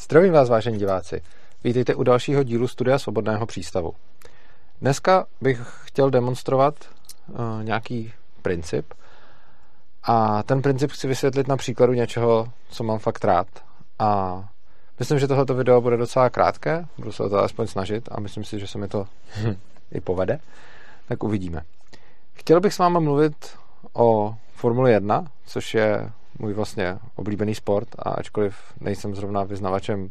Zdravím vás, vážení diváci. Vítejte u dalšího dílu Studia Svobodného přístavu. Dneska bych chtěl demonstrovat uh, nějaký princip a ten princip chci vysvětlit na příkladu něčeho, co mám fakt rád. A myslím, že tohleto video bude docela krátké, budu se o to aspoň snažit a myslím si, že se mi to i povede. Tak uvidíme. Chtěl bych s vámi mluvit o Formuli 1, což je můj vlastně oblíbený sport a ačkoliv nejsem zrovna vyznavačem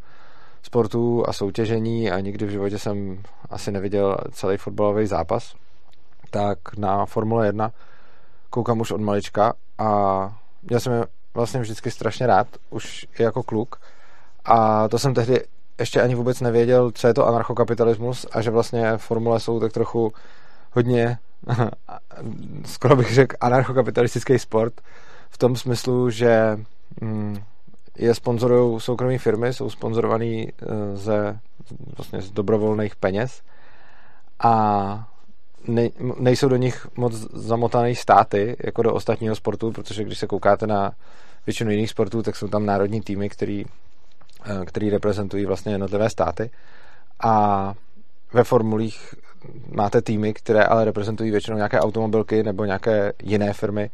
sportů a soutěžení a nikdy v životě jsem asi neviděl celý fotbalový zápas, tak na Formule 1 koukám už od malička a měl jsem je vlastně vždycky strašně rád, už i jako kluk. A to jsem tehdy ještě ani vůbec nevěděl, co je to anarchokapitalismus a že vlastně formule jsou tak trochu hodně, skoro bych řekl, anarchokapitalistický sport, v tom smyslu, že mm, je sponzorují soukromé firmy, jsou sponzorovaný eh, ze vlastně z dobrovolných peněz a ne, nejsou do nich moc zamotané státy, jako do ostatního sportu, protože když se koukáte na většinu jiných sportů, tak jsou tam národní týmy, který, eh, který reprezentují vlastně jednotlivé státy. A ve formulích máte týmy, které ale reprezentují většinou nějaké automobilky nebo nějaké jiné firmy,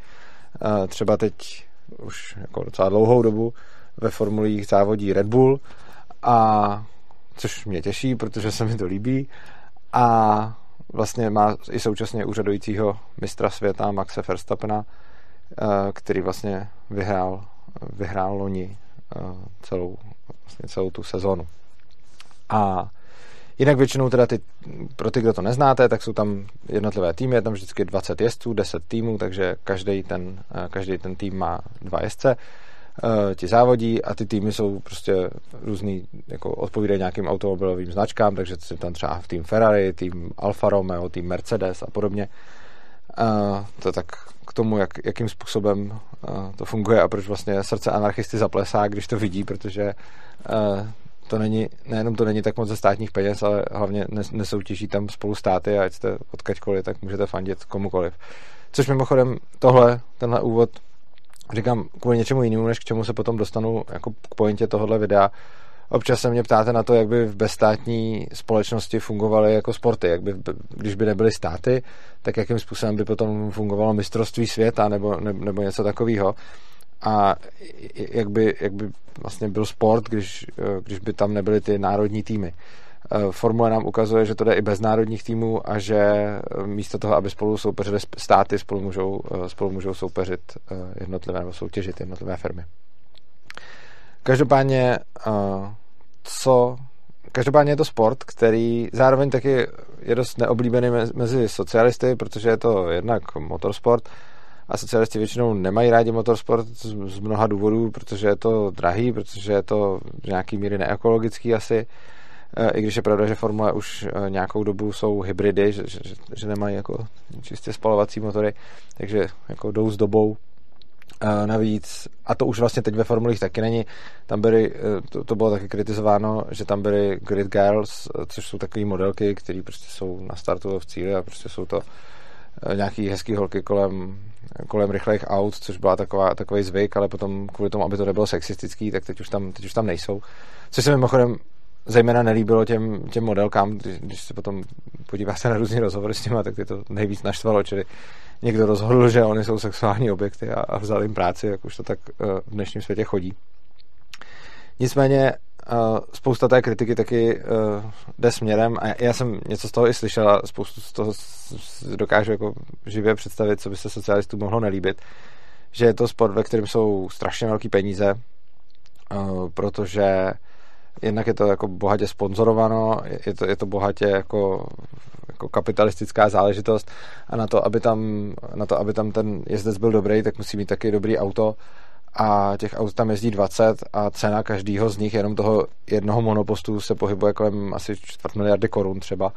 Třeba teď už jako docela dlouhou dobu ve formulích závodí Red Bull, a což mě těší, protože se mi to líbí. A vlastně má i současně úřadujícího mistra světa Maxe Verstappena, který vlastně vyhrál, vyhrál loni celou, vlastně celou tu sezonu. A Jinak většinou teda ty, pro ty, kdo to neznáte, tak jsou tam jednotlivé týmy, je tam vždycky 20 jezdců, 10 týmů, takže každý ten, eh, každý ten tým má dva jezdce, eh, ti závodí a ty týmy jsou prostě různý, jako odpovídají nějakým automobilovým značkám, takže je tam třeba v tým Ferrari, tým Alfa Romeo, tým Mercedes a podobně. Uh, to tak k tomu, jak, jakým způsobem to funguje a proč vlastně srdce anarchisty zaplesá, když to vidí, protože to není, nejenom to není tak moc ze státních peněz, ale hlavně nesoutěží tam spolu státy a ať jste odkaďkoliv, tak můžete fandit komukoliv. Což mimochodem tohle, tenhle úvod říkám kvůli něčemu jinému, než k čemu se potom dostanu jako k pointě tohohle videa. Občas se mě ptáte na to, jak by v bezstátní společnosti fungovaly jako sporty, jak by, když by nebyly státy, tak jakým způsobem by potom fungovalo mistrovství světa nebo, nebo něco takového a jak by, jak by vlastně byl sport, když, když by tam nebyly ty národní týmy. E, Formule nám ukazuje, že to jde i bez národních týmů a že místo toho, aby spolu soupeřili státy, spolu můžou, spolu můžou soupeřit jednotlivé nebo soutěžit jednotlivé firmy. Každopádně, co Každopádně je to sport, který zároveň taky je dost neoblíbený mezi socialisty, protože je to jednak motorsport, a socialisti většinou nemají rádi motorsport z, mnoha důvodů, protože je to drahý, protože je to v nějaký míry neekologický asi, e, i když je pravda, že Formule už e, nějakou dobu jsou hybridy, že, že, že nemají jako čistě spalovací motory, takže jako jdou s dobou. E, navíc, a to už vlastně teď ve formulích taky není, tam byly, to, to bylo taky kritizováno, že tam byly grid girls, což jsou takové modelky, které prostě jsou na startu v cíli a prostě jsou to nějaký hezký holky kolem kolem rychlých aut, což byla taková, takový zvyk, ale potom kvůli tomu, aby to nebylo sexistický, tak teď už tam, teď už tam nejsou. Což se mimochodem zejména nelíbilo těm, těm modelkám, když, když se potom podíváte na různý rozhovory s nimi, tak je to nejvíc naštvalo, čili někdo rozhodl, že oni jsou sexuální objekty a, a vzal jim práci, jak už to tak uh, v dnešním světě chodí. Nicméně uh, spousta té kritiky taky uh, jde směrem a já jsem něco z toho i slyšel a spoustu z toho dokážu jako živě představit, co by se socialistům mohlo nelíbit, že je to sport, ve kterém jsou strašně velké peníze, uh, protože jednak je to jako bohatě sponzorováno, je to, je to bohatě jako, jako kapitalistická záležitost a na to, aby tam, na to, aby tam ten jezdec byl dobrý, tak musí mít taky dobrý auto a těch aut tam jezdí 20 a cena každého z nich, jenom toho jednoho monopostu se pohybuje kolem asi čtvrt miliardy korun třeba,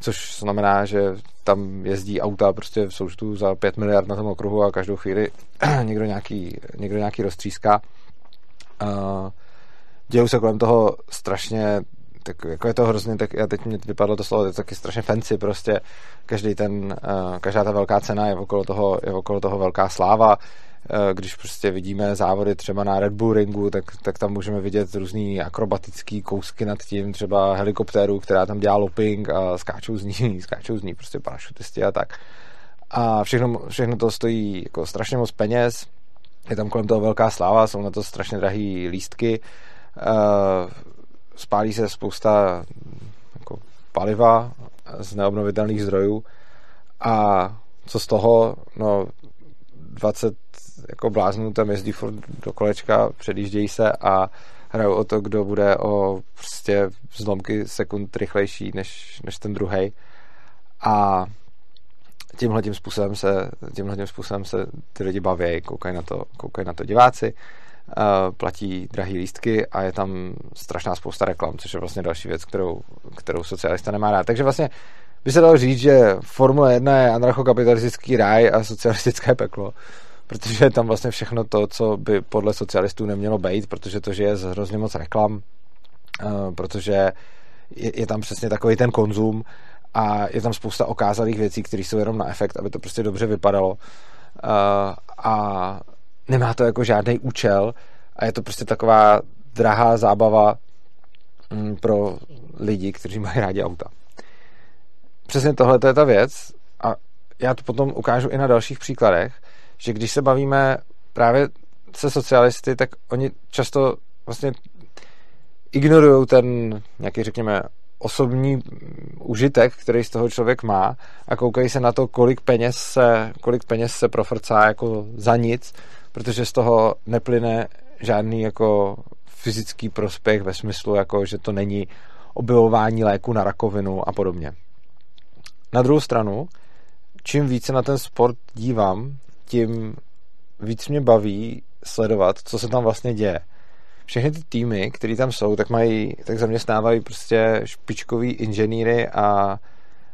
což znamená, že tam jezdí auta prostě v součtu za 5 miliard na tom okruhu a každou chvíli někdo nějaký, někdo nějaký roztříská. Dějou se kolem toho strašně tak jako je to hrozně, tak já teď mě vypadlo to slovo, je to taky strašně fancy prostě, každý ten, uh, každá ta velká cena je okolo toho, je okolo toho velká sláva, Eh, když prostě vidíme závody třeba na Red Bull ringu, tak, tak tam můžeme vidět různý akrobatický kousky nad tím, třeba helikoptéru, která tam dělá looping a skáčou z ní, skáčou z ní prostě parašutisti a tak. A všechno, všechno to stojí jako strašně moc peněz, je tam kolem toho velká sláva, jsou na to strašně drahý lístky, uh, spálí se spousta jako paliva z neobnovitelných zdrojů. A co z toho, no 20 jako bláznů tam jezdí furt do kolečka, předjíždějí se a hrajou o to, kdo bude o prostě zlomky sekund rychlejší než, než ten druhý. A tímhle tím způsobem se, tímhle tím způsobem se ty lidi baví, koukají na to, koukají na to diváci, uh, platí drahý lístky a je tam strašná spousta reklam, což je vlastně další věc, kterou, kterou socialista nemá rád. Takže vlastně by se dalo říct, že Formule 1 je anarchokapitalistický ráj a socialistické peklo, protože je tam vlastně všechno to, co by podle socialistů nemělo být, protože to, že je hrozně moc reklam, uh, protože je, je tam přesně takový ten konzum a je tam spousta okázalých věcí, které jsou jenom na efekt, aby to prostě dobře vypadalo uh, a nemá to jako žádný účel a je to prostě taková drahá zábava mm, pro lidi, kteří mají rádi auta. Přesně tohle je ta věc a já to potom ukážu i na dalších příkladech, že když se bavíme právě se socialisty, tak oni často vlastně ignorují ten nějaký, řekněme, osobní užitek, který z toho člověk má a koukají se na to, kolik peněz se, kolik peněz se profrcá jako za nic, protože z toho neplyne žádný jako fyzický prospěch ve smyslu, jako že to není objevování léku na rakovinu a podobně. Na druhou stranu, čím více na ten sport dívám, tím víc mě baví sledovat, co se tam vlastně děje všechny ty týmy, které tam jsou, tak mají, tak zaměstnávají prostě špičkový inženýry a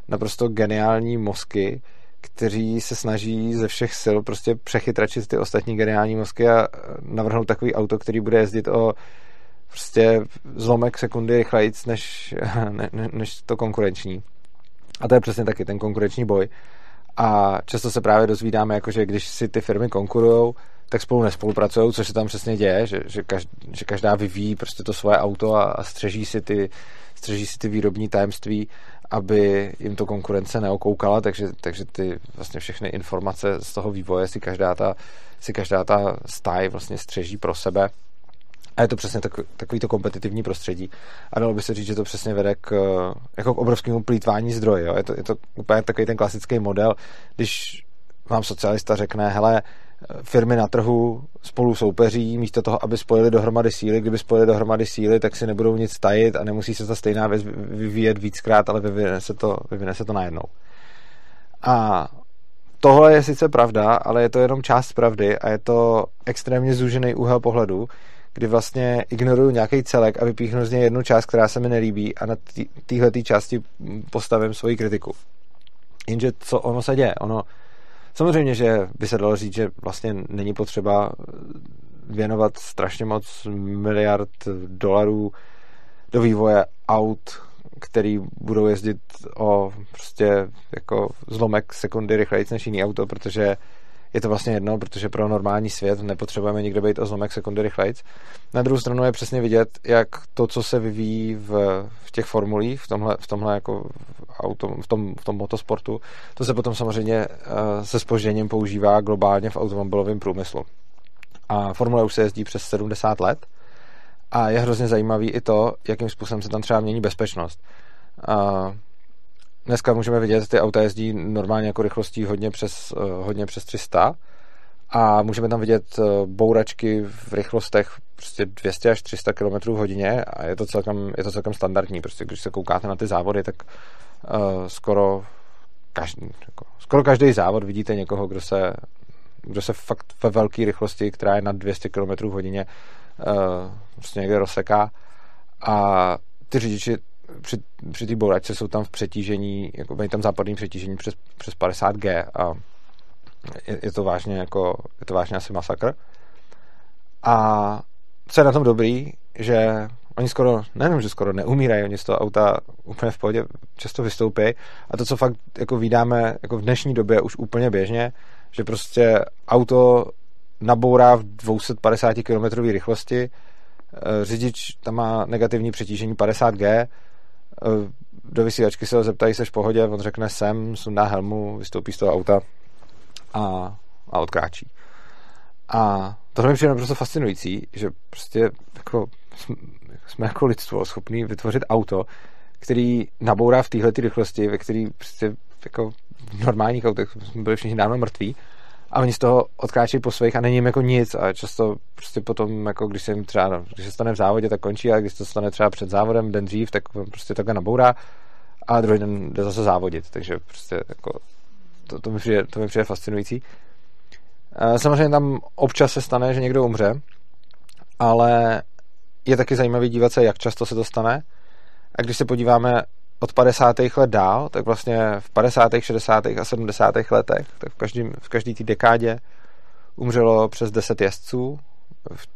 naprosto geniální mozky, kteří se snaží ze všech sil prostě přechytračit ty ostatní geniální mozky a navrhnout takový auto, který bude jezdit o prostě zlomek sekundy rychleji než, ne, ne, než to konkurenční. A to je přesně taky ten konkurenční boj. A často se právě dozvídáme, jako, že když si ty firmy konkurujou, tak spolu nespolupracují, což se tam přesně děje, že, že, každá, že každá vyvíjí prostě to svoje auto a, a střeží, si ty, střeží si ty výrobní tajemství, aby jim to konkurence neokoukala, takže, takže ty vlastně všechny informace z toho vývoje si každá ta, si každá ta stáj vlastně střeží pro sebe. A je to přesně takový, takový to kompetitivní prostředí. A dalo by se říct, že to přesně vede k, jako k obrovskému plítvání zdroje. Je, to, je to úplně takový ten klasický model, když vám socialista řekne, hele, firmy na trhu spolu soupeří, místo toho, aby spojili dohromady síly. Kdyby spojili dohromady síly, tak si nebudou nic tajit a nemusí se ta stejná věc vyvíjet víckrát, ale vyvine se to, vyvine se to najednou. A tohle je sice pravda, ale je to jenom část pravdy a je to extrémně zúžený úhel pohledu, kdy vlastně ignoruju nějaký celek a vypíchnu z něj jednu část, která se mi nelíbí a na téhle části postavím svoji kritiku. Jenže co ono se děje? Ono Samozřejmě, že by se dalo říct, že vlastně není potřeba věnovat strašně moc miliard dolarů do vývoje aut, který budou jezdit o prostě jako zlomek sekundy rychleji než jiný auto, protože je to vlastně jedno, protože pro normální svět nepotřebujeme nikde být o zlomek sekundy rychlejc. Na druhou stranu je přesně vidět, jak to, co se vyvíjí v, v těch formulích, v tomhle, v tomhle jako auto, v, tom, v tom motosportu, to se potom samozřejmě uh, se spožděním používá globálně v automobilovém průmyslu. A formule už se jezdí přes 70 let a je hrozně zajímavý i to, jakým způsobem se tam třeba mění bezpečnost. Uh, dneska můžeme vidět, ty auta jezdí normálně jako rychlostí hodně přes, uh, hodně přes 300 a můžeme tam vidět bouračky v rychlostech prostě 200 až 300 km v hodině a je to celkem, je to celkem standardní. Prostě když se koukáte na ty závody, tak uh, skoro, každý, jako, skoro každý závod vidíte někoho, kdo se, kdo se fakt ve velké rychlosti, která je nad 200 km v hodině, uh, prostě někde rozseká a ty řidiči při, při té bouračce jsou tam v přetížení, jako mají tam západní přetížení přes, přes 50G a je, je, to vážně jako, je to vážně asi masakr. A co je na tom dobrý, že oni skoro, nejenom, že skoro neumírají, oni z toho auta úplně v pohodě často vystoupí a to, co fakt jako vydáme jako v dnešní době už úplně běžně, že prostě auto nabourá v 250 km rychlosti, eh, řidič tam má negativní přetížení 50G, eh, do vysílačky se ho zeptají, seš v pohodě, on řekne sem, sundá helmu, vystoupí z toho auta a, a odkráčí. A to mi přijde naprosto fascinující, že prostě jako jsme jako lidstvo schopní vytvořit auto, který nabourá v téhle rychlosti, ve který prostě jako v normálních autech jsme byli všichni dávno mrtví a oni z toho odkráčejí po svých a není jim jako nic a často prostě potom, jako když se jim třeba, když se stane v závodě, tak končí a když to stane třeba před závodem den dřív, tak prostě takhle nabourá a druhý den jde zase závodit, takže prostě jako to, to, mi, přijde, to mi přijde fascinující. Samozřejmě tam občas se stane, že někdo umře, ale je taky zajímavý dívat se, jak často se to stane. A když se podíváme od 50. let dál, tak vlastně v 50., 60. a 70. letech, tak v, každém, v každé té dekádě umřelo přes 10 jezdců. V,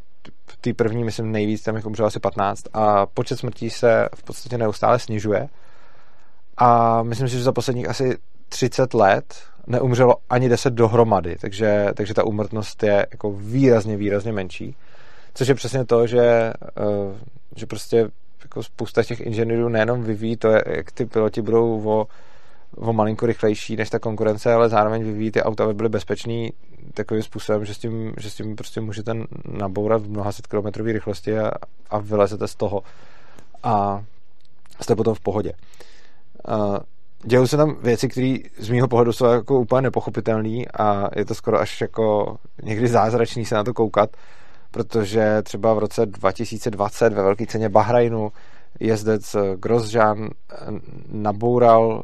v té první, myslím, nejvíc, tam jich umřelo asi 15 a počet smrtí se v podstatě neustále snižuje. A myslím si, že za posledních asi 30 let neumřelo ani 10 dohromady, takže, takže ta úmrtnost je jako výrazně, výrazně menší. Což je přesně to, že, eh, že prostě jako spousta těch inženýrů nejenom vyvíjí to, jak ty piloti budou o, o malinko rychlejší než ta konkurence, ale zároveň vyvíjí ty auta, aby byly bezpečný takovým způsobem, že s tím, že s tím prostě můžete nabourat v mnoha set kilometrový rychlosti a, a vylezete z toho a jste potom v pohodě. Dějou se tam věci, které z mýho pohledu jsou jako úplně nepochopitelné a je to skoro až jako někdy zázračný se na to koukat, protože třeba v roce 2020 ve velké ceně Bahrajnu jezdec Grosjean naboural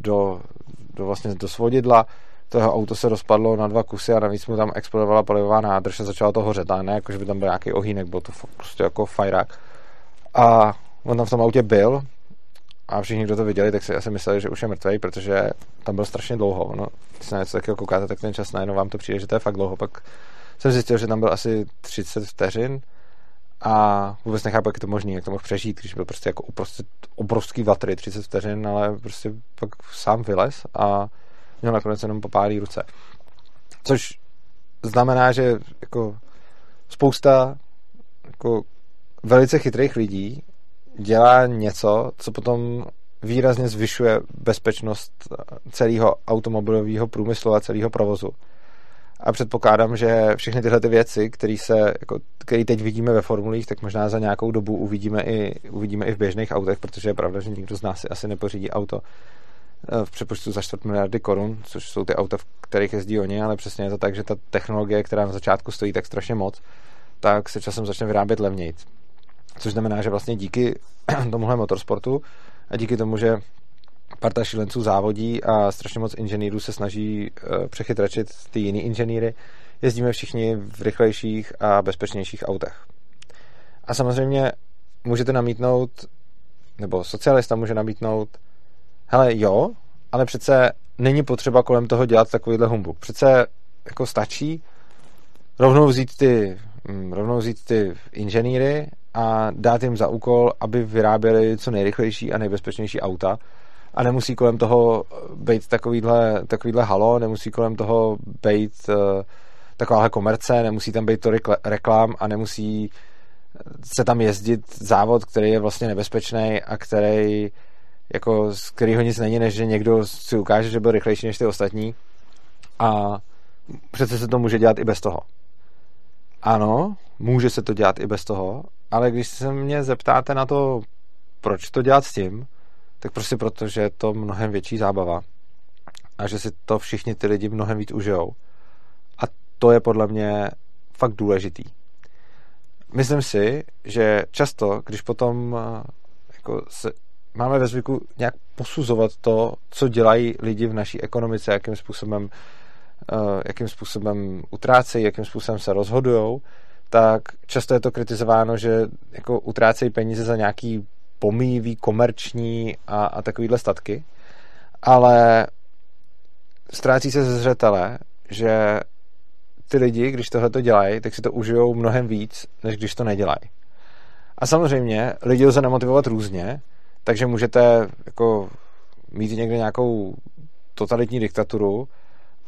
do, do, vlastně do svodidla, to jeho auto se rozpadlo na dva kusy a navíc mu tam explodovala palivová nádrž a začalo to hořet, a ne jako, že by tam byl nějaký ohýnek, byl to prostě jako fajrák. A on tam v tom autě byl a všichni, kdo to viděli, tak si asi mysleli, že už je mrtvý, protože tam byl strašně dlouho. No, když se na něco takového koukáte, tak ten čas najednou vám to přijde, že to je fakt dlouho. Pak jsem zjistil, že tam byl asi 30 vteřin a vůbec nechápu, jak je to možné, jak to mohl přežít, když byl prostě jako uprostřed obrovský vatry 30 vteřin, ale prostě pak sám vylez a měl nakonec jenom popálí ruce. Což znamená, že jako spousta jako velice chytrých lidí dělá něco, co potom výrazně zvyšuje bezpečnost celého automobilového průmyslu a celého provozu. A předpokládám, že všechny tyhle ty věci, které se, jako, které teď vidíme ve formulích, tak možná za nějakou dobu uvidíme i, uvidíme i v běžných autech, protože je pravda, že nikdo z nás si asi nepořídí auto eh, v přepočtu za čtvrt miliardy korun, což jsou ty auta, v kterých jezdí oni, ale přesně je to tak, že ta technologie, která na začátku stojí tak strašně moc, tak se časem začne vyrábět levněji. Což znamená, že vlastně díky tomuhle motorsportu a díky tomu, že parta šilenců závodí a strašně moc inženýrů se snaží uh, přechytračit ty jiný inženýry, jezdíme všichni v rychlejších a bezpečnějších autech. A samozřejmě můžete namítnout, nebo socialista může namítnout, hele jo, ale přece není potřeba kolem toho dělat takovýhle humbuk. Přece jako stačí rovnou vzít ty, mm, rovnou vzít ty inženýry a dát jim za úkol, aby vyráběli co nejrychlejší a nejbezpečnější auta a nemusí kolem toho být takovýhle, takovýhle halo, nemusí kolem toho být uh, takováhle komerce, nemusí tam být to reklám a nemusí se tam jezdit závod, který je vlastně nebezpečný a který jako z kterého nic není, než že někdo si ukáže, že byl rychlejší než ty ostatní a přece se to může dělat i bez toho. Ano, může se to dělat i bez toho, ale když se mě zeptáte na to, proč to dělat s tím, tak prostě proto, že je to mnohem větší zábava a že si to všichni ty lidi mnohem víc užijou. A to je podle mě fakt důležitý. Myslím si, že často, když potom eh, jako se, máme ve zvyku nějak posuzovat to, co dělají lidi v naší ekonomice, jakým způsobem, uh, jakým způsobem utrácejí, jakým způsobem se rozhodují, tak často je to kritizováno, že jako utrácejí peníze za nějaký pomývý, komerční a, a takovýhle statky, ale ztrácí se ze zřetele, že ty lidi, když tohle to dělají, tak si to užijou mnohem víc, než když to nedělají. A samozřejmě lidi lze nemotivovat různě, takže můžete jako mít někde nějakou totalitní diktaturu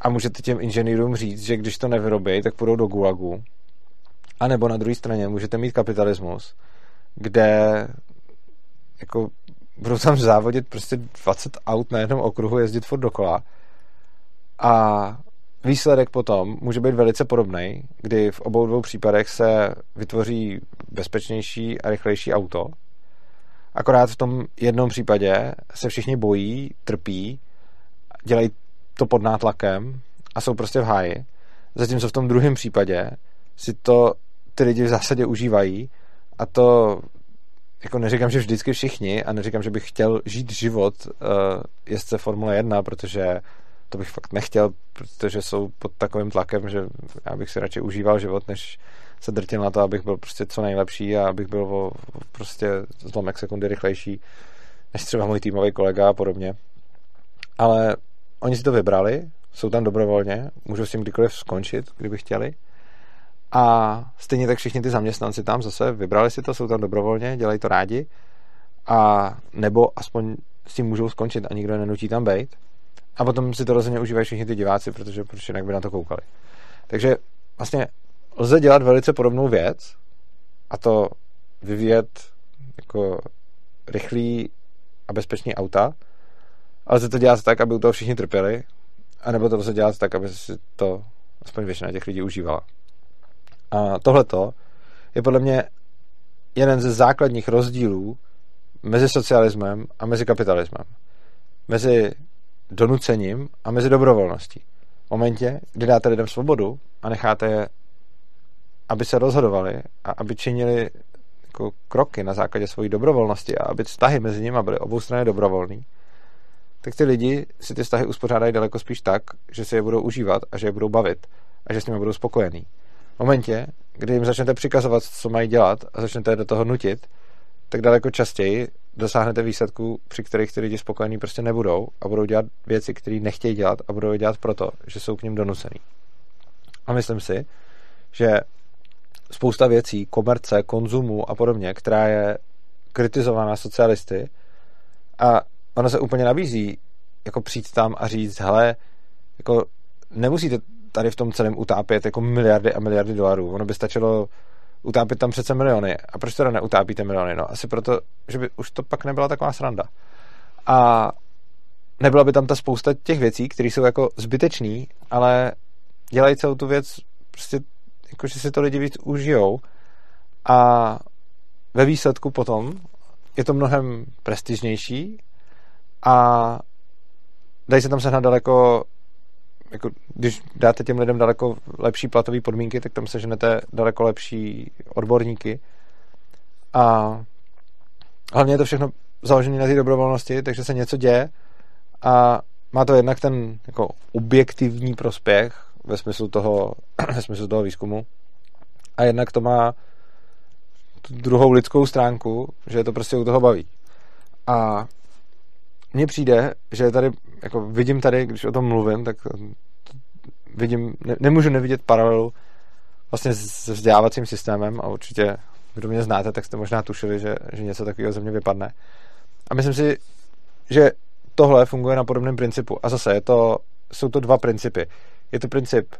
a můžete těm inženýrům říct, že když to nevyrobí, tak půjdou do gulagu. A nebo na druhé straně můžete mít kapitalismus, kde jako budou tam závodit prostě 20 aut na jednom okruhu, jezdit furt dokola a výsledek potom může být velice podobný, kdy v obou dvou případech se vytvoří bezpečnější a rychlejší auto. Akorát v tom jednom případě se všichni bojí, trpí, dělají to pod nátlakem a jsou prostě v háji. Zatímco v tom druhém případě si to ty lidi v zásadě užívají a to jako neříkám, že vždycky všichni a neříkám, že bych chtěl žít život uh, jezdce Formule 1, protože to bych fakt nechtěl, protože jsou pod takovým tlakem, že já bych si radši užíval život, než se drtil na to, abych byl prostě co nejlepší a abych byl o, prostě zlomek sekundy rychlejší než třeba můj týmový kolega a podobně. Ale oni si to vybrali, jsou tam dobrovolně, můžou s tím kdykoliv skončit, kdyby chtěli. A stejně tak všichni ty zaměstnanci tam zase vybrali si to, jsou tam dobrovolně, dělají to rádi a nebo aspoň s tím můžou skončit a nikdo nenutí tam být. A potom si to rozhodně užívají všichni ty diváci, protože proč jinak by na to koukali. Takže vlastně lze dělat velice podobnou věc a to vyvíjet jako rychlý a bezpečný auta, ale lze to dělat tak, aby u toho všichni trpěli, anebo to lze dělat tak, aby si to aspoň většina těch lidí užívala. A tohleto je podle mě jeden ze základních rozdílů mezi socialismem a mezi kapitalismem. Mezi donucením a mezi dobrovolností. V momentě, kdy dáte lidem svobodu a necháte je, aby se rozhodovali a aby činili jako kroky na základě své dobrovolnosti a aby vztahy mezi nimi byly obou strany dobrovolný, tak ty lidi si ty vztahy uspořádají daleko spíš tak, že si je budou užívat a že je budou bavit a že s nimi budou spokojení. Momentě, kdy jim začnete přikazovat, co mají dělat a začnete do toho nutit, tak daleko častěji dosáhnete výsledků, při kterých ty lidi spokojení prostě nebudou a budou dělat věci, které nechtějí dělat a budou je dělat proto, že jsou k ním donucený. A myslím si, že spousta věcí, komerce, konzumu a podobně, která je kritizována socialisty a ono se úplně nabízí jako přijít tam a říct, hele, jako nemusíte tady v tom celém utápět jako miliardy a miliardy dolarů. Ono by stačilo utápět tam přece miliony. A proč teda neutápíte miliony? No asi proto, že by už to pak nebyla taková sranda. A nebyla by tam ta spousta těch věcí, které jsou jako zbytečný, ale dělají celou tu věc prostě jako, že si to lidi víc užijou a ve výsledku potom je to mnohem prestižnější a dají se tam sehnat daleko jako, když dáte těm lidem daleko lepší platové podmínky, tak tam seženete daleko lepší odborníky. A hlavně je to všechno založené na té dobrovolnosti, takže se něco děje a má to jednak ten jako objektivní prospěch ve smyslu toho, ve smyslu toho výzkumu a jednak to má tu druhou lidskou stránku, že je to prostě u toho baví. A mně přijde, že tady, jako vidím tady, když o tom mluvím, tak vidím, ne, nemůžu nevidět paralelu vlastně s vzdělávacím systémem a určitě, kdo mě znáte, tak jste možná tušili, že, že něco takového ze mě vypadne. A myslím si, že tohle funguje na podobném principu. A zase je to, jsou to dva principy. Je to princip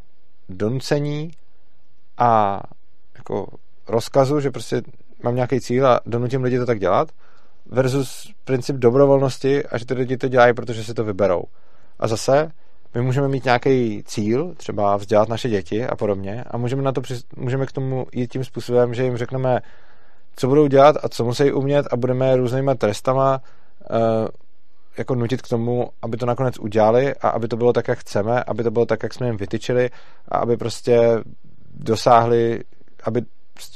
donucení a jako rozkazu, že prostě mám nějaký cíl a donutím lidi to tak dělat, versus princip dobrovolnosti a že ty lidi to dělají, protože si to vyberou. A zase my můžeme mít nějaký cíl, třeba vzdělat naše děti a podobně a můžeme, na to, můžeme k tomu jít tím způsobem, že jim řekneme, co budou dělat a co musí umět a budeme různýma trestama uh, jako nutit k tomu, aby to nakonec udělali a aby to bylo tak, jak chceme, aby to bylo tak, jak jsme jim vytyčili a aby prostě dosáhli, aby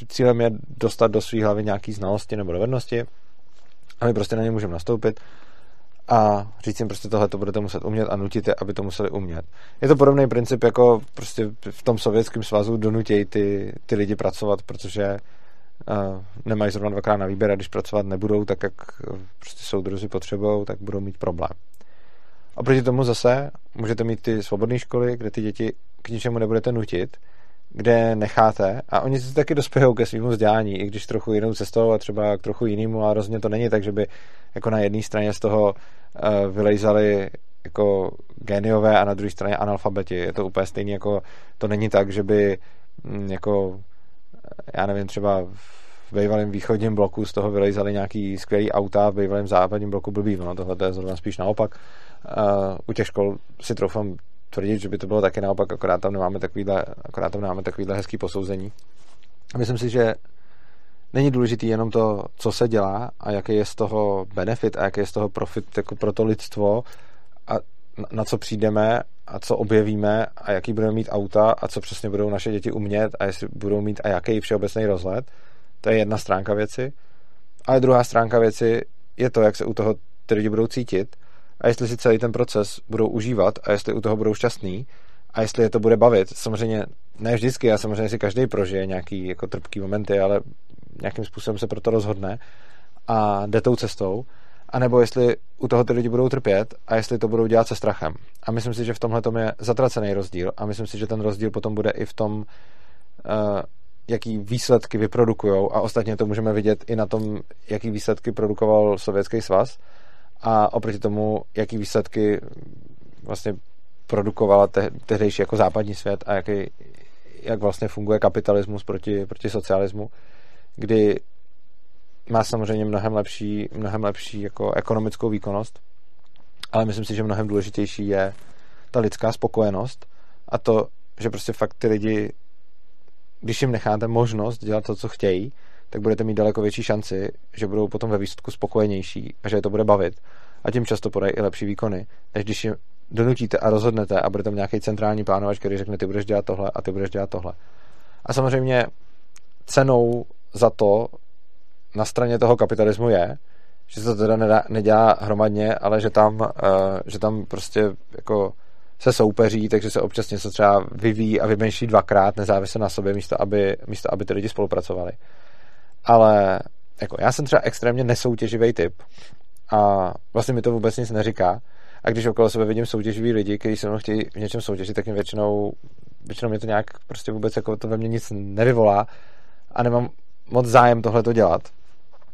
cílem je dostat do své hlavy nějaký znalosti nebo dovednosti a my prostě na ně můžeme nastoupit a říct jim prostě tohle to budete muset umět a nutit je, aby to museli umět. Je to podobný princip jako prostě v tom sovětském svazu donutějí ty, ty lidi pracovat, protože uh, nemají zrovna dvakrát na výběr a když pracovat nebudou tak, jak prostě soudruzi potřebují, tak budou mít problém. A proti tomu zase můžete mít ty svobodné školy, kde ty děti k ničemu nebudete nutit, kde necháte a oni se taky dospějou ke svým vzdělání, i když trochu jinou cestou a třeba k trochu jinému, ale rozhodně to není tak, že by jako na jedné straně z toho uh, vylejzali jako geniové a na druhé straně analfabeti. Je to úplně stejný, jako to není tak, že by mm, jako já nevím, třeba v bývalém východním bloku z toho vylejzali nějaký skvělý auta, v bývalém západním bloku blbý. No, tohle je zrovna spíš naopak. Uh, u těch škol si troufám tvrdit, že by to bylo taky naopak, akorát tam nemáme takovýhle, akorát tam nemáme takovýhle hezký posouzení. A myslím si, že není důležitý jenom to, co se dělá a jaký je z toho benefit a jaký je z toho profit jako pro to lidstvo a na co přijdeme a co objevíme a jaký budeme mít auta a co přesně budou naše děti umět a jestli budou mít a jaký všeobecný rozhled. To je jedna stránka věci. Ale druhá stránka věci je to, jak se u toho ty lidi budou cítit a jestli si celý ten proces budou užívat a jestli u toho budou šťastný a jestli je to bude bavit. Samozřejmě ne vždycky a samozřejmě si každý prožije nějaký jako trpký momenty, ale nějakým způsobem se proto rozhodne a jde tou cestou, anebo jestli u toho ty lidi budou trpět a jestli to budou dělat se strachem. A myslím si, že v tomhle je zatracený rozdíl a myslím si, že ten rozdíl potom bude i v tom, uh, jaký výsledky vyprodukují a ostatně to můžeme vidět i na tom, jaký výsledky produkoval Sovětský svaz a oproti tomu, jaký výsledky vlastně produkovala te, tehdejší jako západní svět a jaký, jak vlastně funguje kapitalismus proti, proti socialismu, kdy má samozřejmě mnohem lepší, mnohem lepší jako ekonomickou výkonnost, ale myslím si, že mnohem důležitější je ta lidská spokojenost a to, že prostě fakt ty lidi, když jim necháte možnost dělat to, co chtějí, tak budete mít daleko větší šanci, že budou potom ve výsledku spokojenější a že je to bude bavit a tím často podají i lepší výkony, než když jim donutíte a rozhodnete a bude tam nějaký centrální plánovač, který řekne, ty budeš dělat tohle a ty budeš dělat tohle. A samozřejmě cenou za to na straně toho kapitalismu je, že se to teda nedá, nedělá hromadně, ale že tam, uh, že tam prostě jako se soupeří, takže se občas něco třeba vyvíjí a vymýšlí dvakrát nezávisle na sobě, místo aby, místo aby ty lidi spolupracovali. Ale jako já jsem třeba extrémně nesoutěživý typ a vlastně mi to vůbec nic neříká. A když okolo sebe vidím soutěživý lidi, kteří se mnou chtějí v něčem soutěžit, tak mě většinou, většinou mě to nějak prostě vůbec jako to ve mně nic nevyvolá a nemám moc zájem tohle to dělat.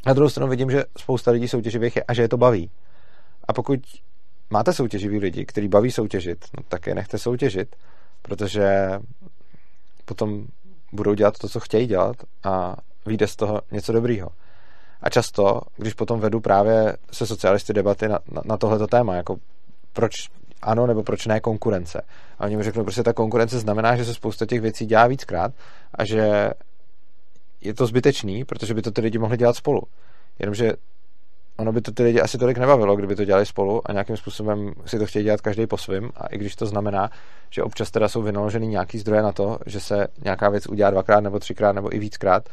Na druhou stranu vidím, že spousta lidí soutěživých je a že je to baví. A pokud máte soutěživý lidi, který baví soutěžit, no tak je nechte soutěžit, protože potom budou dělat to, co chtějí dělat a vyjde z toho něco dobrýho. A často, když potom vedu právě se socialisty debaty na, na, na tohleto téma, jako proč ano nebo proč ne konkurence. A oni mi řeknou, prostě ta konkurence znamená, že se spousta těch věcí dělá víckrát a že je to zbytečný, protože by to ty lidi mohli dělat spolu. Jenomže ono by to ty lidi asi tolik nebavilo, kdyby to dělali spolu a nějakým způsobem si to chtějí dělat každý po svém. A i když to znamená, že občas teda jsou vynaloženy nějaký zdroje na to, že se nějaká věc udělá dvakrát nebo třikrát nebo i víckrát,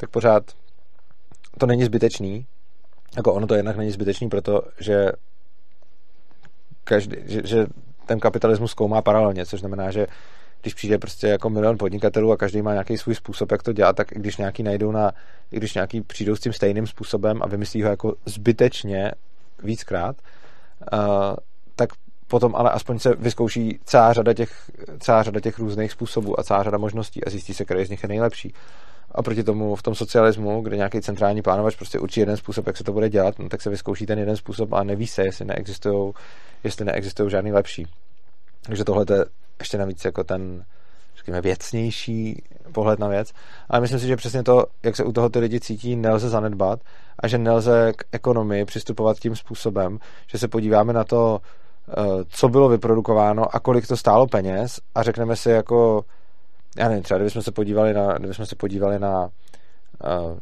tak pořád to není zbytečný. Jako ono to jednak není zbytečný, protože každý, že, že ten kapitalismus zkoumá paralelně, což znamená, že když přijde prostě jako milion podnikatelů a každý má nějaký svůj způsob, jak to dělat, tak i když nějaký najdou na, i když nějaký přijdou s tím stejným způsobem a vymyslí ho jako zbytečně víckrát, uh, tak potom ale aspoň se vyzkouší celá řada těch, celá řada těch různých způsobů a celá řada možností a zjistí se, který z nich je nejlepší. A proti tomu v tom socialismu, kde nějaký centrální plánovač prostě určí jeden způsob, jak se to bude dělat, no, tak se vyzkouší ten jeden způsob a neví se, jestli neexistují jestli neexistují žádný lepší. Takže tohle je ještě navíc jako ten, řekněme, věcnější pohled na věc. Ale myslím si, že přesně to, jak se u toho ty lidi cítí, nelze zanedbat a že nelze k ekonomii přistupovat tím způsobem, že se podíváme na to, eh, co bylo vyprodukováno a kolik to stálo peněz a řekneme si jako, já nevím, třeba kdybychom se podívali na, kdybychom se podívali na uh,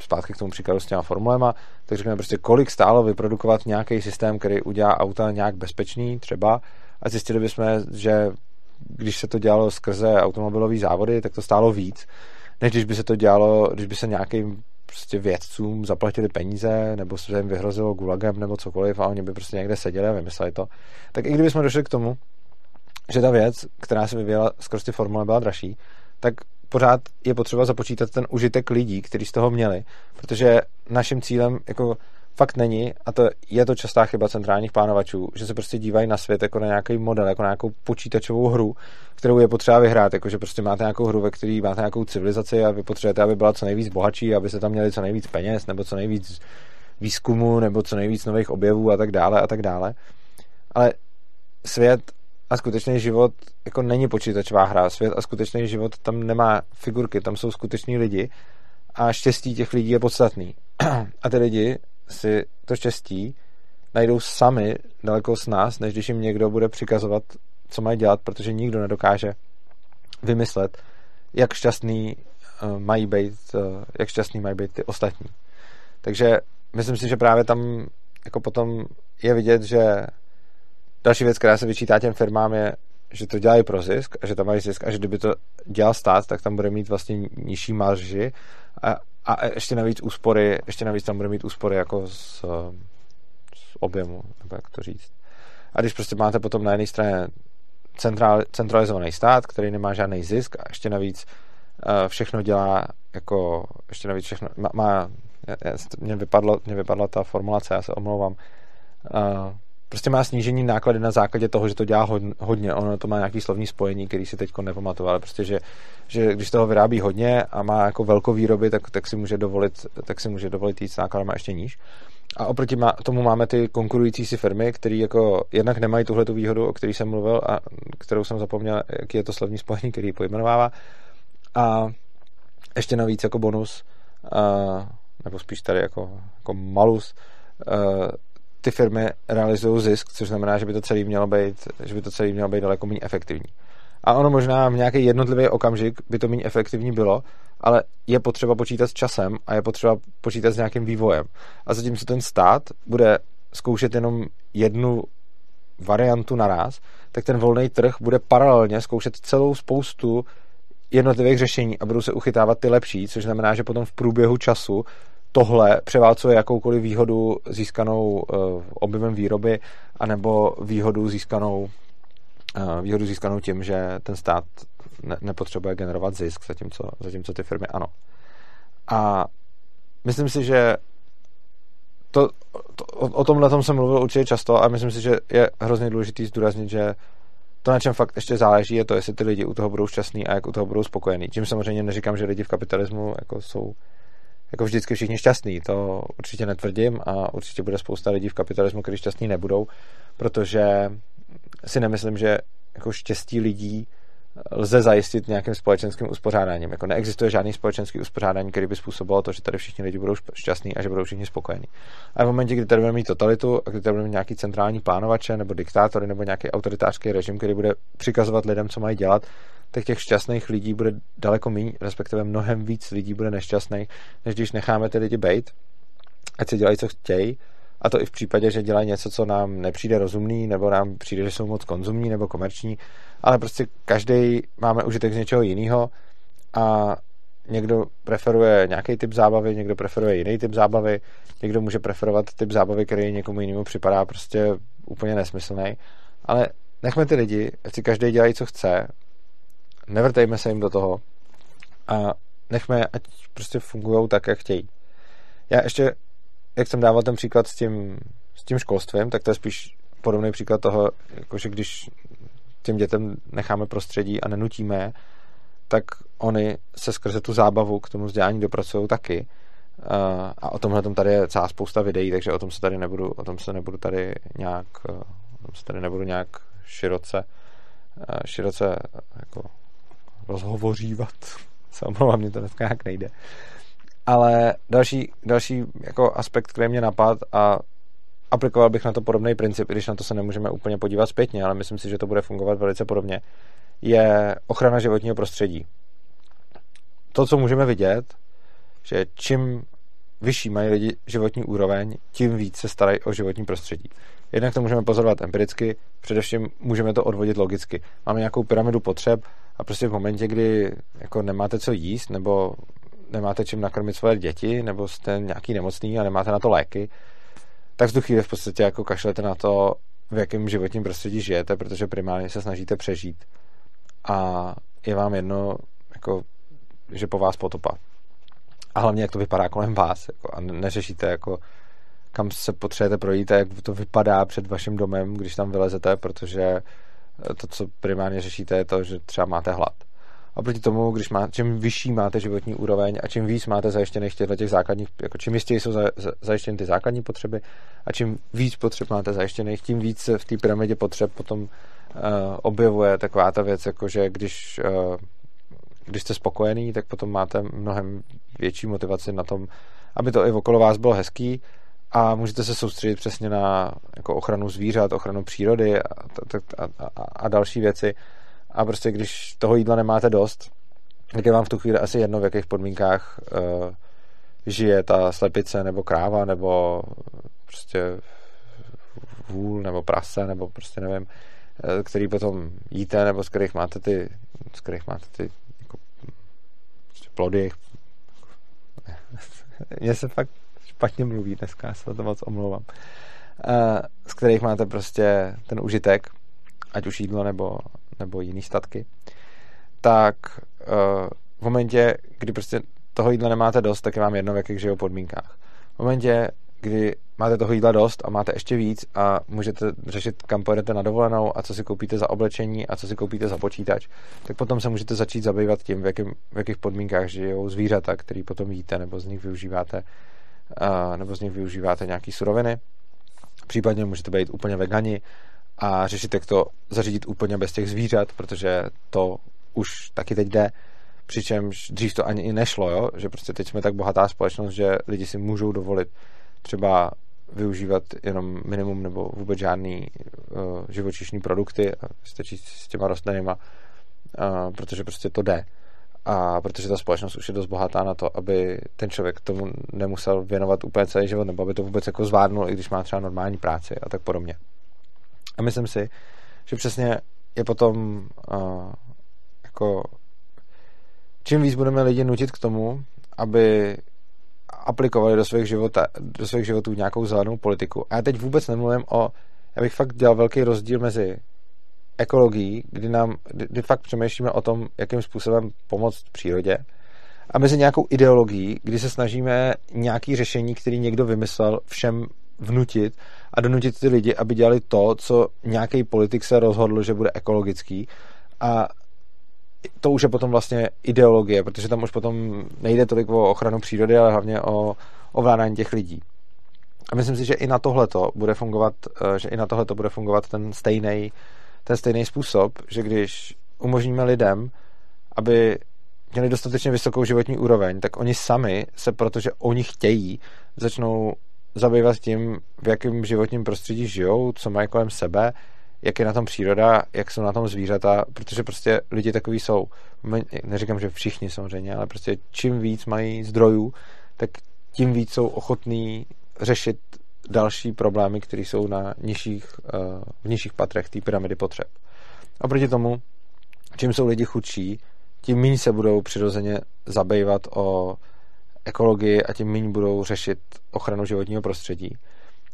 zpátky k tomu příkladu s těma formulema, tak řekneme prostě, kolik stálo vyprodukovat nějaký systém, který udělá auta nějak bezpečný třeba a zjistili bychom, že když se to dělalo skrze automobilové závody, tak to stálo víc, než když by se to dělalo, když by se nějakým prostě vědcům zaplatili peníze, nebo se jim vyhrozilo gulagem, nebo cokoliv, a oni by prostě někde seděli a vymysleli to. Tak i kdybychom došli k tomu, že ta věc, která se vyvíjela skrz ty formule, byla dražší, tak pořád je potřeba započítat ten užitek lidí, kteří z toho měli, protože naším cílem jako fakt není, a to je to častá chyba centrálních plánovačů, že se prostě dívají na svět jako na nějaký model, jako na nějakou počítačovou hru, kterou je potřeba vyhrát, jako že prostě máte nějakou hru, ve které máte nějakou civilizaci a vy potřebujete, aby byla co nejvíc bohatší, aby se tam měli co nejvíc peněz, nebo co nejvíc výzkumu, nebo co nejvíc nových objevů a tak dále a tak dále. Ale svět a skutečný život jako není počítačová hra. Svět a skutečný život tam nemá figurky, tam jsou skuteční lidi a štěstí těch lidí je podstatný. A ty lidi si to štěstí najdou sami daleko s nás, než když jim někdo bude přikazovat, co mají dělat, protože nikdo nedokáže vymyslet, jak šťastný uh, mají být, uh, jak šťastný mají být ty ostatní. Takže myslím si, že právě tam jako potom je vidět, že další věc, která se vyčítá těm firmám je, že to dělají pro zisk a že tam mají zisk a že kdyby to dělal stát, tak tam bude mít vlastně nižší marži a, a ještě navíc úspory, ještě navíc tam bude mít úspory jako z, z objemu, nebo jak to říct. A když prostě máte potom na jedné straně central, centralizovaný stát, který nemá žádný zisk a ještě navíc uh, všechno dělá jako, ještě navíc všechno, má, má mě, vypadlo, mě vypadla ta formulace, já se omlouvám, uh, prostě má snížení náklady na základě toho, že to dělá hodně. Ono to má nějaký slovní spojení, který si teď nepamatuju, ale prostě, že, že když toho vyrábí hodně a má jako velkou výroby, tak, tak, si může dovolit, tak si může dovolit jít s nákladama ještě níž. A oproti tomu máme ty konkurující si firmy, které jako jednak nemají tuhle tu výhodu, o které jsem mluvil a kterou jsem zapomněl, jaký je to slovní spojení, který pojmenovává. A ještě navíc jako bonus, a, nebo spíš tady jako, jako malus, ty firmy realizují zisk, což znamená, že by to celé mělo být, že by to celé mělo být daleko méně efektivní. A ono možná v nějaký jednotlivý okamžik by to méně efektivní bylo, ale je potřeba počítat s časem a je potřeba počítat s nějakým vývojem. A zatímco ten stát bude zkoušet jenom jednu variantu naraz, tak ten volný trh bude paralelně zkoušet celou spoustu jednotlivých řešení a budou se uchytávat ty lepší, což znamená, že potom v průběhu času tohle převálcuje jakoukoliv výhodu získanou uh, objemem výroby, anebo výhodu získanou, uh, výhodu získanou tím, že ten stát ne, nepotřebuje generovat zisk, zatímco, zatímco ty firmy ano. A myslím si, že to, to, o, o tomhle tom jsem mluvil určitě často a myslím si, že je hrozně důležitý zdůraznit, že to, na čem fakt ještě záleží, je to, jestli ty lidi u toho budou šťastní a jak u toho budou spokojení. Tím samozřejmě neříkám, že lidi v kapitalismu jako jsou jako vždycky všichni šťastní. To určitě netvrdím a určitě bude spousta lidí v kapitalismu, kteří šťastní nebudou, protože si nemyslím, že jako štěstí lidí lze zajistit nějakým společenským uspořádáním. Jako neexistuje žádný společenský uspořádání, který by způsobilo to, že tady všichni lidi budou šťastní a že budou všichni spokojení. A v momentě, kdy tady budeme mít totalitu a kdy tady budeme mít nějaký centrální plánovače nebo diktátory nebo nějaký autoritářský režim, který bude přikazovat lidem, co mají dělat, tak těch šťastných lidí bude daleko méně, respektive mnohem víc lidí bude nešťastných, než když necháme ty lidi bejt, ať si dělají, co chtějí, a to i v případě, že dělají něco, co nám nepřijde rozumný, nebo nám přijde, že jsou moc konzumní nebo komerční, ale prostě každý máme užitek z něčeho jiného a někdo preferuje nějaký typ zábavy, někdo preferuje jiný typ zábavy, někdo může preferovat typ zábavy, který někomu jinému připadá prostě úplně nesmyslný, ale nechme ty lidi, ať si každý dělají, co chce, nevrtejme se jim do toho a nechme, ať prostě fungují tak, jak chtějí. Já ještě, jak jsem dával ten příklad s tím, s tím školstvím, tak to je spíš podobný příklad toho, jakože když těm dětem necháme prostředí a nenutíme tak oni se skrze tu zábavu k tomu vzdělání dopracují taky. A o tomhle tady je celá spousta videí, takže o tom se tady nebudu, o tom se nebudu tady nějak, o tom se tady nebudu nějak široce, široce jako rozhovořívat. Omlouvám, mě to dneska nějak nejde. Ale další, další jako aspekt, který mě napad a aplikoval bych na to podobný princip, i když na to se nemůžeme úplně podívat zpětně, ale myslím si, že to bude fungovat velice podobně, je ochrana životního prostředí. To, co můžeme vidět, že čím vyšší mají lidi životní úroveň, tím víc se starají o životní prostředí. Jednak to můžeme pozorovat empiricky, především můžeme to odvodit logicky. Máme nějakou pyramidu potřeb a prostě v momentě, kdy jako nemáte co jíst, nebo nemáte čím nakrmit svoje děti, nebo jste nějaký nemocný a nemáte na to léky, tak v chvíli v podstatě jako kašlete na to, v jakém životním prostředí žijete, protože primárně se snažíte přežít. A je vám jedno, jako, že po vás potopa. A hlavně, jak to vypadá kolem vás. Jako, a neřešíte, jako, kam se potřebujete projít a jak to vypadá před vaším domem, když tam vylezete, protože to, co primárně řešíte, je to, že třeba máte hlad. A proti tomu, když má, čím vyšší máte životní úroveň a čím víc máte zajištěných těchto těch základních, jako čím jistěji jsou za, za, zajištěny ty základní potřeby a čím víc potřeb máte zajištěných, tím víc se v té pyramidě potřeb potom uh, objevuje taková ta věc, jako že když, uh, když jste spokojený, tak potom máte mnohem větší motivaci na tom, aby to i okolo vás bylo hezký a můžete se soustředit přesně na jako ochranu zvířat, ochranu přírody a, a, a, a další věci. A prostě když toho jídla nemáte dost, tak je vám v tu chvíli asi jedno, v jakých podmínkách uh, žije ta slepice nebo kráva nebo prostě vůl nebo prase nebo prostě nevím, eh, který potom jíte nebo z kterých máte ty, z kterých máte ty jako, prostě plody. Mně se fakt špatně mluví dneska, se to moc omlouvám. Uh, z kterých máte prostě ten užitek, ať už jídlo nebo, nebo jiný statky, tak uh, v momentě, kdy prostě toho jídla nemáte dost, tak je vám jedno, v jakých žijou podmínkách. V momentě, kdy máte toho jídla dost a máte ještě víc a můžete řešit, kam pojedete na dovolenou a co si koupíte za oblečení a co si koupíte za počítač, tak potom se můžete začít zabývat tím, v, jakým, v jakých podmínkách žijou zvířata, který potom jíte nebo z nich využíváte nebo z nich využíváte nějaké suroviny. Případně můžete být úplně vegani a řešit, jak to zařídit úplně bez těch zvířat, protože to už taky teď jde. Přičemž dřív to ani i nešlo, jo? že prostě teď jsme tak bohatá společnost, že lidi si můžou dovolit třeba využívat jenom minimum nebo vůbec žádný uh, živočišní produkty a stačí s těma rostlinama, uh, protože prostě to jde. A protože ta společnost už je dost bohatá na to, aby ten člověk tomu nemusel věnovat úplně celý život, nebo aby to vůbec jako zvládnul, i když má třeba normální práci a tak podobně. A myslím si, že přesně je potom uh, jako čím víc budeme lidi nutit k tomu, aby aplikovali do svých, života, do svých životů nějakou zelenou politiku. A já teď vůbec nemluvím o, já bych fakt dělal velký rozdíl mezi ekologií, kdy, nám, kdy fakt přemýšlíme o tom, jakým způsobem pomoct přírodě, a mezi nějakou ideologií, kdy se snažíme nějaký řešení, který někdo vymyslel, všem vnutit a donutit ty lidi, aby dělali to, co nějaký politik se rozhodl, že bude ekologický. A to už je potom vlastně ideologie, protože tam už potom nejde tolik o ochranu přírody, ale hlavně o ovládání těch lidí. A myslím si, že i na tohleto bude fungovat, eh, že i na tohleto bude fungovat ten stejný ten stejný způsob, že když umožníme lidem, aby měli dostatečně vysokou životní úroveň, tak oni sami se, protože oni chtějí, začnou zabývat tím, v jakém životním prostředí žijou, co mají kolem sebe, jak je na tom příroda, jak jsou na tom zvířata, protože prostě lidi takový jsou. Neříkám, že všichni samozřejmě, ale prostě čím víc mají zdrojů, tak tím víc jsou ochotní řešit další problémy, které jsou na nižších, eh, v nižších patrech té pyramidy potřeb. A proti tomu, čím jsou lidi chudší, tím méně se budou přirozeně zabývat o ekologii a tím méně budou řešit ochranu životního prostředí.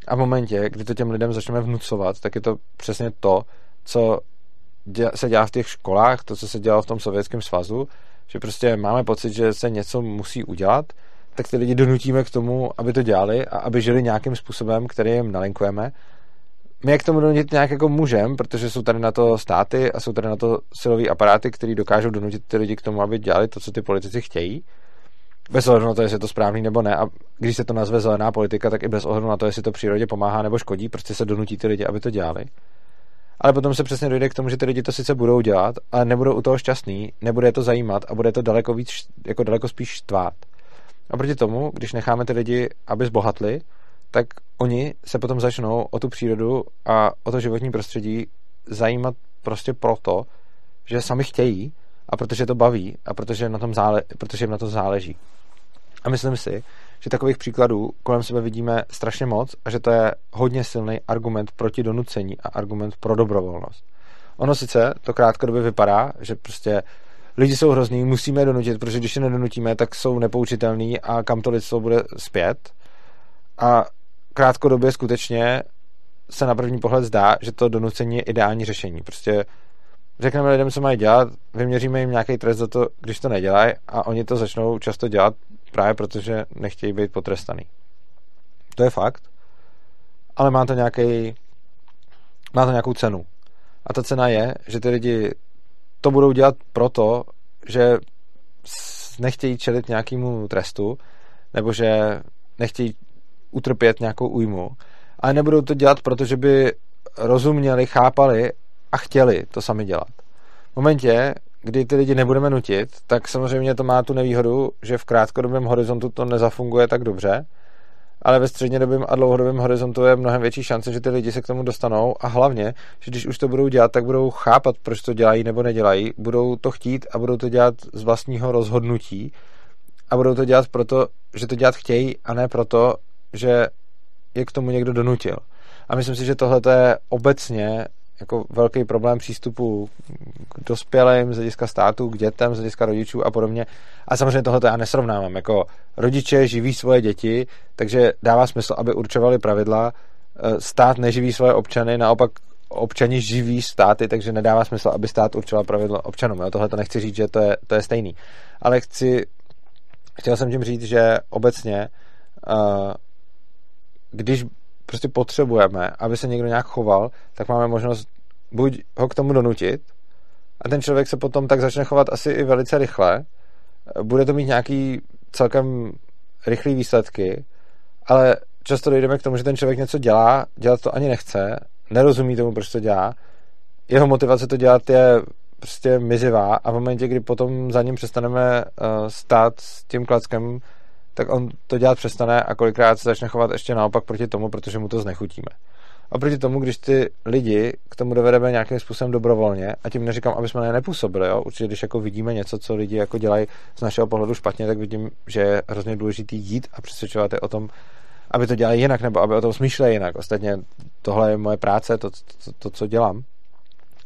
A v momentě, kdy to těm lidem začneme vnucovat, tak je to přesně to, co se dělá v těch školách, to, co se dělalo v tom Sovětském svazu, že prostě máme pocit, že se něco musí udělat, tak ty lidi donutíme k tomu, aby to dělali a aby žili nějakým způsobem, který jim nalinkujeme. My jak tomu donutit nějak jako můžeme, protože jsou tady na to státy a jsou tady na to silové aparáty, které dokážou donutit ty lidi k tomu, aby dělali to, co ty politici chtějí. Bez ohledu na to, jestli je to správný nebo ne. A když se to nazve zelená politika, tak i bez ohledu na to, jestli to přírodě pomáhá nebo škodí, prostě se donutí ty lidi, aby to dělali. Ale potom se přesně dojde k tomu, že ty lidi to sice budou dělat, ale nebudou u toho šťastný, nebude je to zajímat a bude to daleko víc, jako daleko spíš štvát. A proti tomu, když necháme ty lidi, aby zbohatli, tak oni se potom začnou o tu přírodu a o to životní prostředí zajímat prostě proto, že sami chtějí a protože to baví a protože, na tom zále, protože jim na to záleží. A myslím si, že takových příkladů kolem sebe vidíme strašně moc a že to je hodně silný argument proti donucení a argument pro dobrovolnost. Ono sice to krátkodobě vypadá, že prostě lidi jsou hrozný, musíme je donutit, protože když je nedonutíme, tak jsou nepoučitelný a kam to lidstvo bude zpět. A krátkodobě skutečně se na první pohled zdá, že to donucení je ideální řešení. Prostě řekneme lidem, co mají dělat, vyměříme jim nějaký trest za to, když to nedělají a oni to začnou často dělat právě protože nechtějí být potrestaný. To je fakt, ale má to nějaký má to nějakou cenu. A ta cena je, že ty lidi to budou dělat proto, že nechtějí čelit nějakému trestu, nebo že nechtějí utrpět nějakou újmu, ale nebudou to dělat, protože by rozuměli, chápali a chtěli to sami dělat. V momentě, kdy ty lidi nebudeme nutit, tak samozřejmě to má tu nevýhodu, že v krátkodobém horizontu to nezafunguje tak dobře, ale ve střednědobém a dlouhodobém horizontu je mnohem větší šance, že ty lidi se k tomu dostanou. A hlavně, že když už to budou dělat, tak budou chápat, proč to dělají nebo nedělají, budou to chtít a budou to dělat z vlastního rozhodnutí. A budou to dělat proto, že to dělat chtějí a ne proto, že je k tomu někdo donutil. A myslím si, že tohle je obecně jako velký problém přístupu k dospělým z hlediska státu, k dětem, z hlediska rodičů a podobně. A samozřejmě tohle já nesrovnávám. Jako rodiče živí svoje děti, takže dává smysl, aby určovali pravidla. E, stát neživí svoje občany, naopak občani živí státy, takže nedává smysl, aby stát určoval pravidla občanům. Jo? Tohle to nechci říct, že to je, to je stejný. Ale chci, chtěl jsem tím říct, že obecně, uh, když prostě potřebujeme, aby se někdo nějak choval, tak máme možnost buď ho k tomu donutit a ten člověk se potom tak začne chovat asi i velice rychle, bude to mít nějaký celkem rychlý výsledky, ale často dojdeme k tomu, že ten člověk něco dělá, dělat to ani nechce, nerozumí tomu, proč to dělá, jeho motivace to dělat je prostě mizivá a v momentě, kdy potom za ním přestaneme uh, stát s tím klackem, tak on to dělat přestane a kolikrát se začne chovat ještě naopak proti tomu, protože mu to znechutíme. A proti tomu, když ty lidi k tomu dovedeme nějakým způsobem dobrovolně, a tím neříkám, aby jsme na ně nepůsobili, jo? určitě když jako vidíme něco, co lidi jako dělají z našeho pohledu špatně, tak vidím, že je hrozně důležitý jít a přesvědčovat je o tom, aby to dělali jinak, nebo aby o tom smýšleli jinak. Ostatně tohle je moje práce, to, to, to co dělám.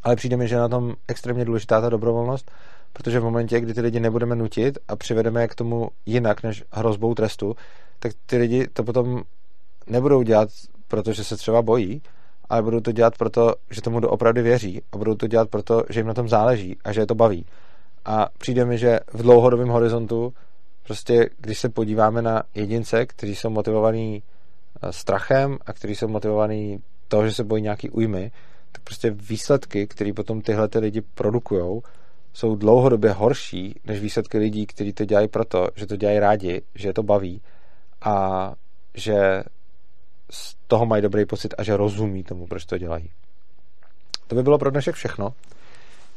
Ale přijde mi, že je na tom extrémně důležitá ta dobrovolnost, protože v momentě, kdy ty lidi nebudeme nutit a přivedeme je k tomu jinak než hrozbou trestu, tak ty lidi to potom nebudou dělat, protože se třeba bojí, ale budou to dělat proto, že tomu doopravdy věří a budou to dělat proto, že jim na tom záleží a že je to baví. A přijde mi, že v dlouhodobém horizontu, prostě když se podíváme na jedince, kteří jsou motivovaní eh, strachem a kteří jsou motivovaní toho, že se bojí nějaký újmy, tak prostě výsledky, které potom tyhle ty lidi produkují, jsou dlouhodobě horší než výsledky lidí, kteří to dělají proto, že to dělají rádi, že je to baví a že z toho mají dobrý pocit a že rozumí tomu, proč to dělají. To by bylo pro dnešek všechno.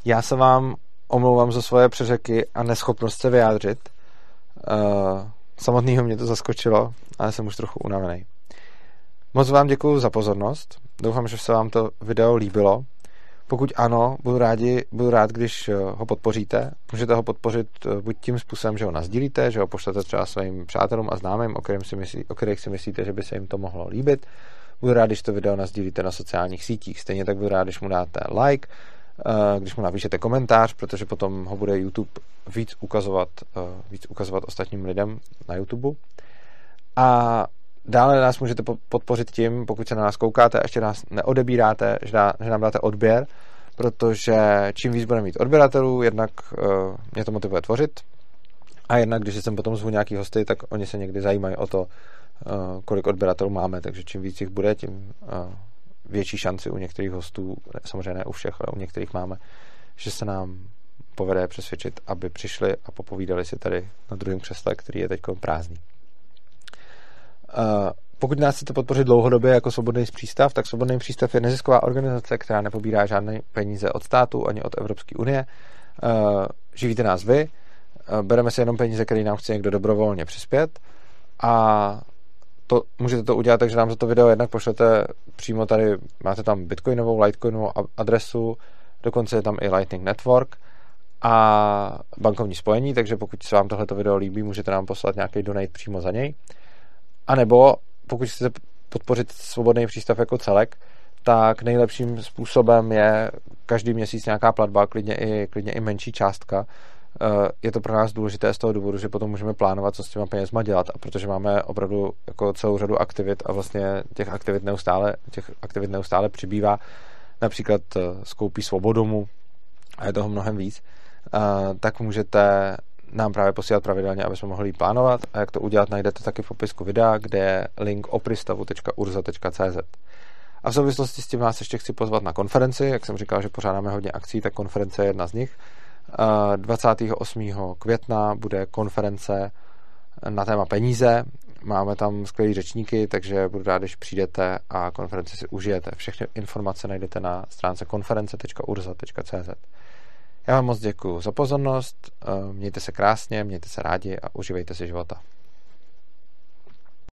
Já se vám omlouvám za svoje přeřeky a neschopnost se vyjádřit. Uh, samotného mě to zaskočilo, ale jsem už trochu unavený. Moc vám děkuji za pozornost. Doufám, že se vám to video líbilo. Pokud ano, budu, rádi, budu rád, když eh, ho podpoříte. Můžete ho podpořit eh, buď tím způsobem, že ho nazdílíte, že ho pošlete třeba svým přátelům a známým, o, kterým si myslí, o kterých si myslíte, že by se jim to mohlo líbit. Budu rád, když to video nazdílíte na sociálních sítích. Stejně tak budu rád, když mu dáte like, eh, když mu napíšete komentář, protože potom ho bude YouTube víc ukazovat, víc ukazovat ostatním lidem na YouTube. A Dále nás můžete podpořit tím, pokud se na nás koukáte a ještě nás neodebíráte, že, dá, že nám dáte odběr, protože čím víc budeme mít odběratelů, jednak uh, mě to motivuje tvořit a jednak, když jsem potom zvu nějaký hosty, tak oni se někdy zajímají o to, uh, kolik odběratelů máme, takže čím víc jich bude, tím uh, větší šanci u některých hostů, samozřejmě ne u všech, ale u některých máme, že se nám povede přesvědčit, aby přišli a popovídali si tady na druhém křesle, který je teď prázdný. Pokud nás chcete podpořit dlouhodobě jako Svobodný přístav, tak Svobodný přístav je nezisková organizace, která nepobírá žádné peníze od státu ani od Evropské unie. Živíte nás vy, bereme si jenom peníze, které nám chce někdo dobrovolně přispět a to, můžete to udělat takže nám za to video jednak pošlete přímo tady, máte tam bitcoinovou, litecoinovou adresu, dokonce je tam i Lightning Network a bankovní spojení, takže pokud se vám tohleto video líbí, můžete nám poslat nějaký donate přímo za něj. A nebo pokud chcete podpořit svobodný přístav jako celek, tak nejlepším způsobem je každý měsíc nějaká platba, klidně i, klidně i menší částka. Eh, je to pro nás důležité z toho důvodu, že potom můžeme plánovat, co s těma penězma dělat a protože máme opravdu jako celou řadu aktivit a vlastně těch aktivit neustále, těch aktivit neustále přibývá. Například eh, skoupí svobodomu a je toho mnohem víc, eh, tak můžete nám právě posílat pravidelně, aby jsme mohli ji plánovat. A jak to udělat, najdete taky v popisku videa, kde je link opristavu.urza.cz. A v souvislosti s tím vás ještě chci pozvat na konferenci. Jak jsem říkal, že pořádáme hodně akcí, tak konference je jedna z nich. 28. května bude konference na téma peníze. Máme tam skvělé řečníky, takže budu rád, když přijdete a konferenci si užijete. Všechny informace najdete na stránce konference.urza.cz. Já vám moc děkuji za pozornost, eh, mějte se krásně, mějte se rádi a užívejte si života.